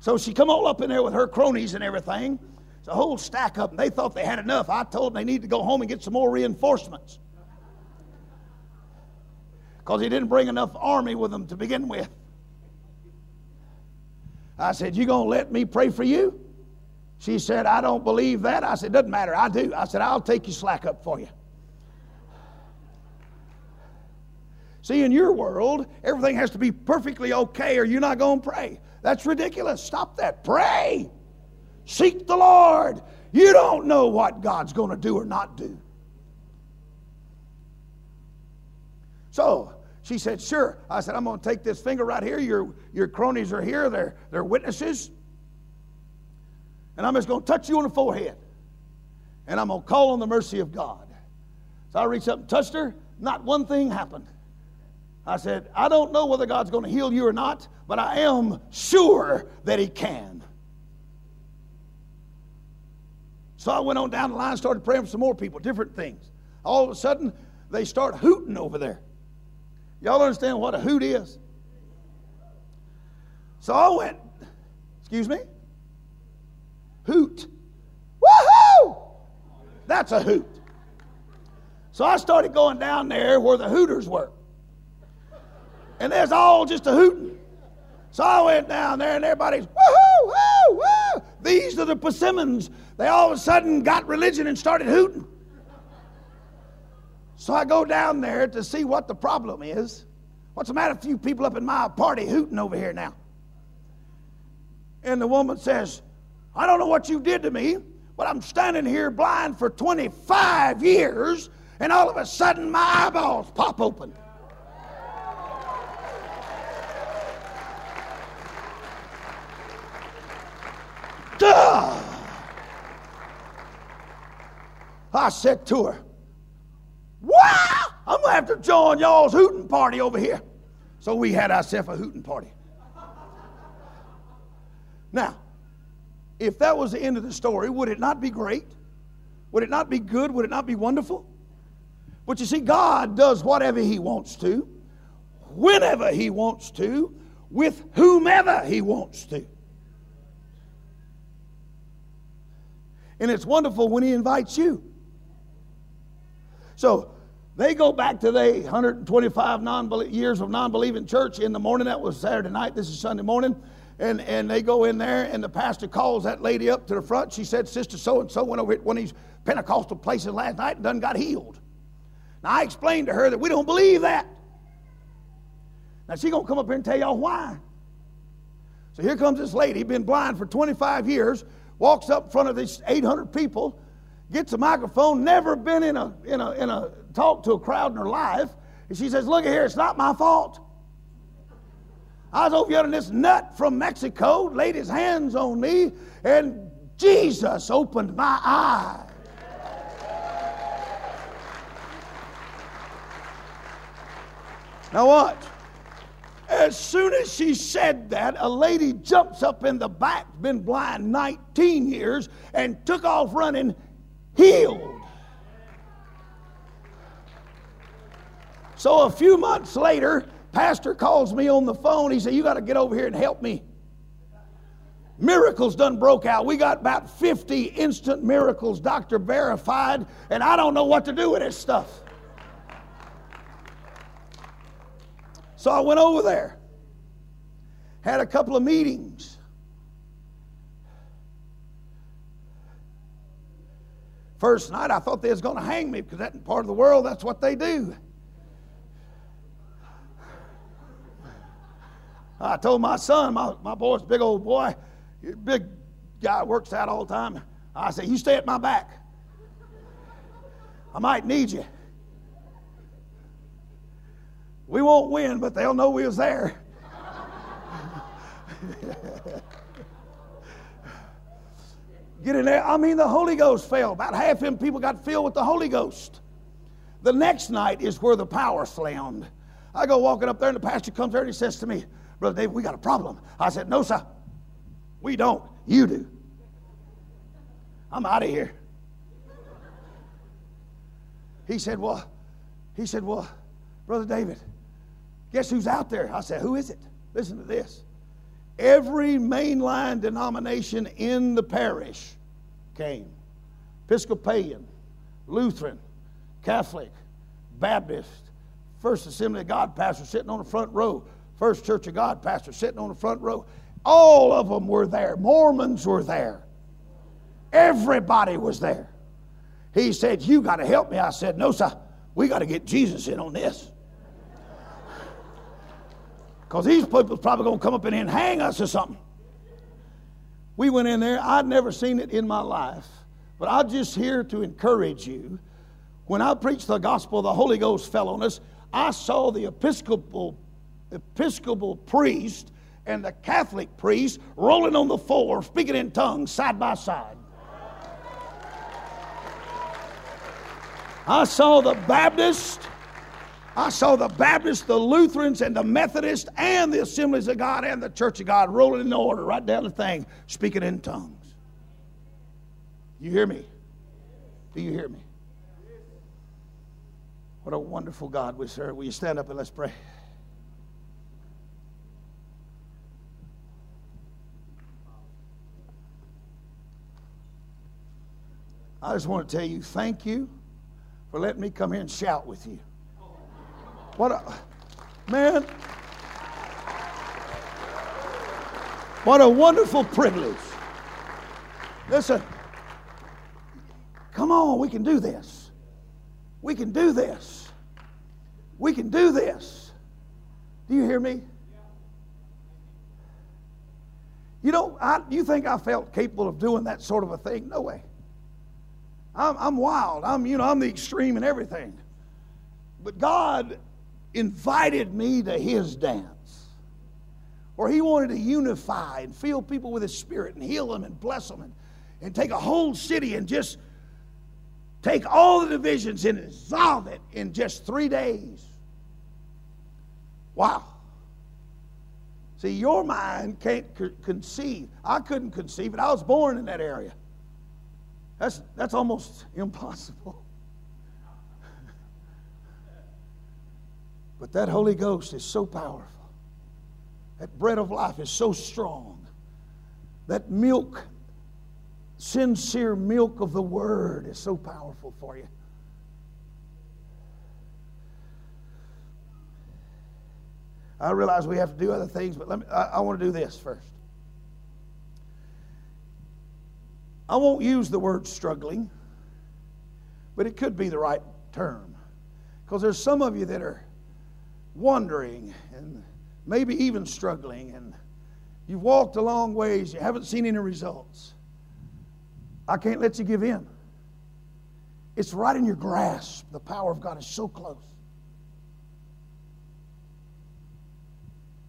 So she come all up in there with her cronies and everything. It's a whole stack up, and they thought they had enough. I told them they need to go home and get some more reinforcements. Because he didn't bring enough army with them to begin with. I said, You gonna let me pray for you? She said, I don't believe that. I said, Doesn't matter, I do. I said, I'll take your slack up for you. See, in your world, everything has to be perfectly okay or you're not going to pray. That's ridiculous. Stop that. Pray. Seek the Lord. You don't know what God's going to do or not do. So she said, Sure. I said, I'm going to take this finger right here. Your, your cronies are here, they're, they're witnesses. And I'm just going to touch you on the forehead. And I'm going to call on the mercy of God. So I reached up and touched her. Not one thing happened. I said, I don't know whether God's going to heal you or not, but I am sure that He can. So I went on down the line, started praying for some more people, different things. All of a sudden, they start hooting over there. Y'all understand what a hoot is? So I went, excuse me? Hoot. Woohoo! That's a hoot. So I started going down there where the hooters were and there's all just a hooting. So I went down there and everybody's woohoo, woo, woo. These are the persimmons. They all of a sudden got religion and started hooting. So I go down there to see what the problem is. What's the matter a few people up in my party hooting over here now? And the woman says, I don't know what you did to me, but I'm standing here blind for 25 years, and all of a sudden my eyeballs pop open. Duh! said to her, Wow! I'm going to have to join y'all's hooting party over here. So we had ourselves a hooting party. Now, if that was the end of the story, would it not be great? Would it not be good? Would it not be wonderful? But you see, God does whatever He wants to, whenever He wants to, with whomever He wants to. And it's wonderful when He invites you. So they go back to the 125 non years of non believing church in the morning. That was Saturday night. This is Sunday morning. And, and they go in there, and the pastor calls that lady up to the front. She said, Sister so and so went over one of these Pentecostal places last night and done got healed. Now, I explained to her that we don't believe that. Now, she's going to come up here and tell y'all why. So here comes this lady, been blind for 25 years, walks up in front of these 800 people, gets a microphone, never been in a, in a, in a talk to a crowd in her life. And she says, Look at here, it's not my fault. I was over here and this nut from Mexico laid his hands on me, and Jesus opened my eyes. Now, watch. As soon as she said that, a lady jumps up in the back, been blind 19 years, and took off running, healed. So a few months later, Pastor calls me on the phone. He said, You got to get over here and help me. Miracles done broke out. We got about 50 instant miracles, doctor verified, and I don't know what to do with this stuff. So I went over there, had a couple of meetings. First night, I thought they was going to hang me because that part of the world, that's what they do. I told my son, my, my boy's big old boy, big guy works out all the time. I said, You stay at my back. I might need you. We won't win, but they'll know we was there. Get in there. I mean, the Holy Ghost fell. About half them people got filled with the Holy Ghost. The next night is where the power slammed. I go walking up there, and the pastor comes there and he says to me, Brother David, we got a problem. I said, No, sir. We don't. You do. I'm out of here. He said, Well, he said, Well, Brother David, guess who's out there? I said, Who is it? Listen to this. Every mainline denomination in the parish came Episcopalian, Lutheran, Catholic, Baptist, First Assembly of God pastor sitting on the front row, First Church of God pastor sitting on the front row. All of them were there. Mormons were there. Everybody was there. He said, You got to help me. I said, No, sir. We got to get Jesus in on this. Because these people's probably going to come up in here and hang us or something. We went in there. I'd never seen it in my life. But I'm just here to encourage you. When I preached the gospel, the Holy Ghost fell on us. I saw the Episcopal Episcopal priest and the Catholic priest rolling on the floor, speaking in tongues side by side. I saw the Baptist, I saw the Baptists, the Lutherans, and the Methodists, and the Assemblies of God and the Church of God rolling in order right down the thing, speaking in tongues. You hear me? Do you hear me? What a wonderful God we serve. Will you stand up and let's pray? I just want to tell you thank you for letting me come here and shout with you. What a man. What a wonderful privilege. Listen, come on, we can do this. We can do this. We can do this. Do you hear me? You know, I, you think I felt capable of doing that sort of a thing? No way. I'm, I'm wild. I'm, you know, I'm the extreme in everything. But God invited me to his dance where he wanted to unify and fill people with his spirit and heal them and bless them and, and take a whole city and just take all the divisions and dissolve it in just three days. Wow. See, your mind can't conceive. I couldn't conceive it. I was born in that area. That's, that's almost (laughs) impossible. But that Holy Ghost is so powerful. That bread of life is so strong. That milk, sincere milk of the Word, is so powerful for you. I realize we have to do other things, but let me, I, I want to do this first. I won't use the word struggling, but it could be the right term. Because there's some of you that are wondering and maybe even struggling, and you've walked a long ways, you haven't seen any results. I can't let you give in. It's right in your grasp. The power of God is so close.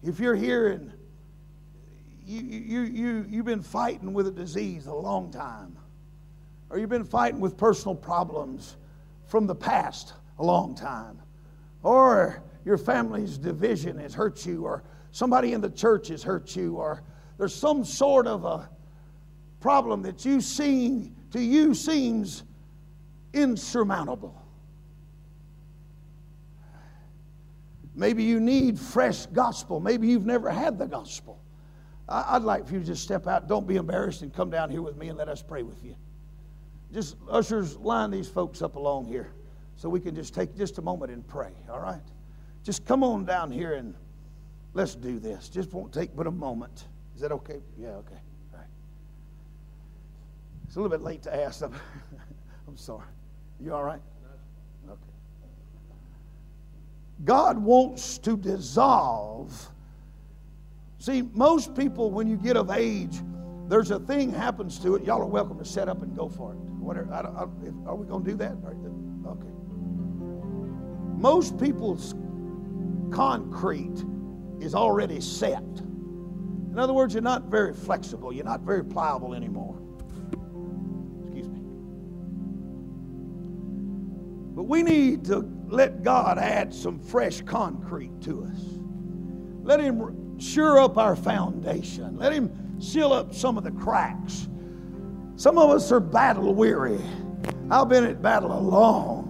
If you're here and you, you, you, you've been fighting with a disease a long time, or you've been fighting with personal problems from the past a long time, or your family's division has hurt you, or somebody in the church has hurt you, or there's some sort of a problem that you see to you seems insurmountable. Maybe you need fresh gospel. Maybe you've never had the gospel. I'd like for you to just step out. Don't be embarrassed and come down here with me and let us pray with you. Just ushers, line these folks up along here so we can just take just a moment and pray, all right? Just come on down here and let's do this. Just won't take but a moment. Is that okay? Yeah, okay. All right. It's a little bit late to ask. I'm, (laughs) I'm sorry. You all right? Okay. God wants to dissolve. See, most people, when you get of age, there's a thing happens to it. Y'all are welcome to set up and go for it. Whatever. I I, are we going to do that? Okay. Most people's concrete is already set. In other words, you're not very flexible. You're not very pliable anymore. Excuse me. But we need to let God add some fresh concrete to us. Let Him sure up our foundation. Let Him seal up some of the cracks. Some of us are battle weary. I've been at battle a long.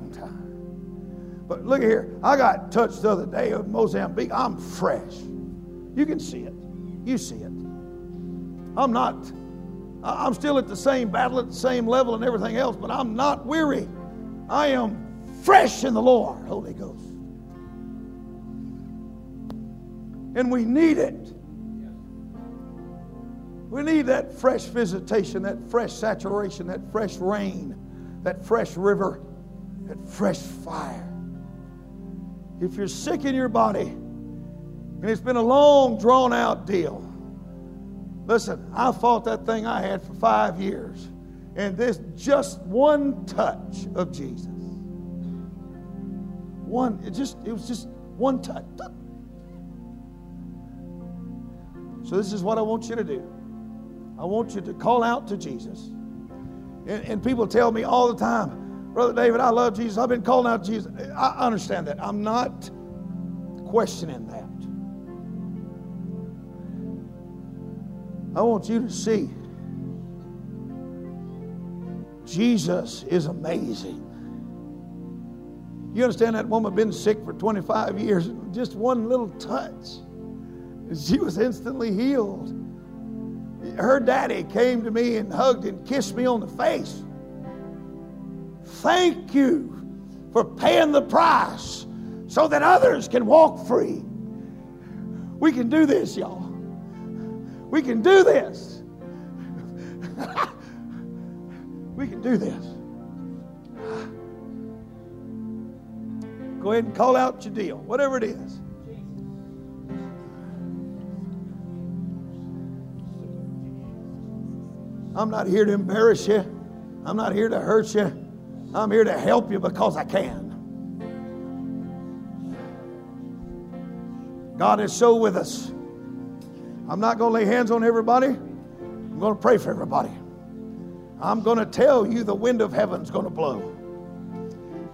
But look here, I got touched the other day of Mozambique. I'm fresh. You can see it. You see it. I'm not, I'm still at the same battle, at the same level, and everything else, but I'm not weary. I am fresh in the Lord, Holy Ghost. And we need it. We need that fresh visitation, that fresh saturation, that fresh rain, that fresh river, that fresh fire. If you're sick in your body and it's been a long, drawn out deal, listen, I fought that thing I had for five years. And this just one touch of Jesus one, it just it was just one touch. So this is what I want you to do. I want you to call out to Jesus. And, and people tell me all the time, Brother David, I love Jesus. I've been calling out Jesus. I understand that. I'm not questioning that. I want you to see Jesus is amazing. You understand that woman been sick for 25 years, just one little touch, and she was instantly healed. Her daddy came to me and hugged and kissed me on the face. Thank you for paying the price so that others can walk free. We can do this, y'all. We can do this. (laughs) we can do this. Go ahead and call out your deal, whatever it is. I'm not here to embarrass you. I'm not here to hurt you. I'm here to help you because I can. God is so with us. I'm not going to lay hands on everybody. I'm going to pray for everybody. I'm going to tell you the wind of heaven's going to blow.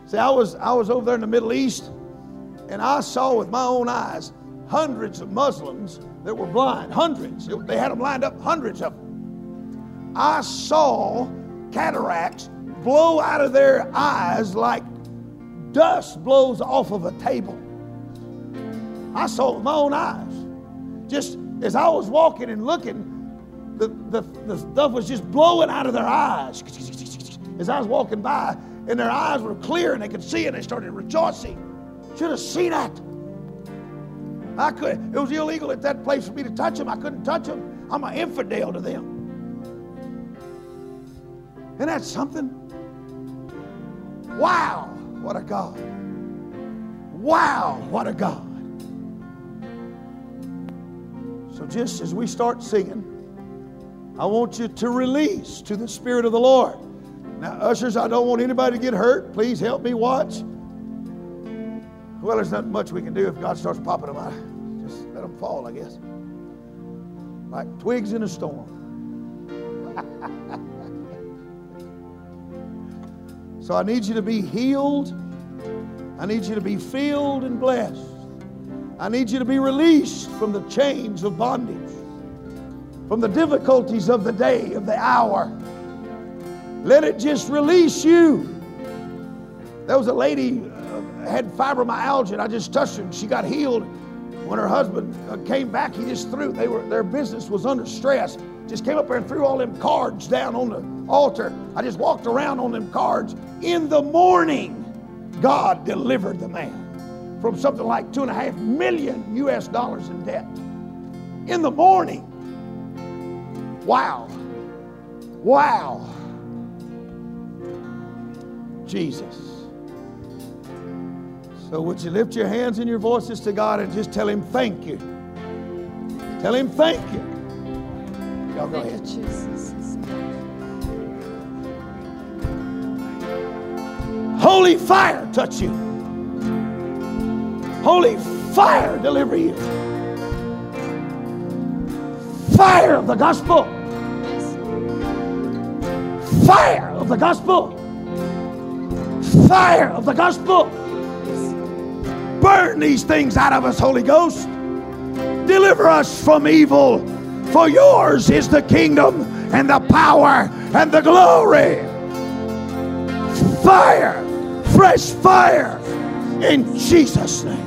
See, I was, I was over there in the Middle East, and I saw with my own eyes hundreds of Muslims that were blind. Hundreds. They had them lined up, hundreds of them. I saw cataracts blow out of their eyes like dust blows off of a table. I saw it with my own eyes. Just as I was walking and looking, the, the, the stuff was just blowing out of their eyes. As I was walking by, and their eyes were clear and they could see, and they started rejoicing. Should have seen that. I could. It was illegal at that place for me to touch them. I couldn't touch them. I'm an infidel to them. And that's something. Wow, what a God. Wow, what a God. So just as we start singing, I want you to release to the Spirit of the Lord. Now, ushers, I don't want anybody to get hurt. Please help me watch. Well, there's not much we can do if God starts popping them out. Just let them fall, I guess. Like twigs in a storm. So I need you to be healed. I need you to be filled and blessed. I need you to be released from the chains of bondage from the difficulties of the day, of the hour. Let it just release you. There was a lady uh, had fibromyalgia, and I just touched her, and she got healed. When her husband uh, came back, he just threw. They were their business was under stress. Just came up there and threw all them cards down on the altar. I just walked around on them cards. In the morning, God delivered the man from something like two and a half million U.S. dollars in debt. In the morning, Wow. Wow. Jesus. So, would you lift your hands and your voices to God and just tell Him thank you? Tell Him thank you. Y'all go ahead. Jesus. Holy fire touch you. Holy fire deliver you. Fire of the gospel fire of the gospel. Fire of the gospel. Burn these things out of us, Holy Ghost. Deliver us from evil. For yours is the kingdom and the power and the glory. Fire, fresh fire in Jesus' name.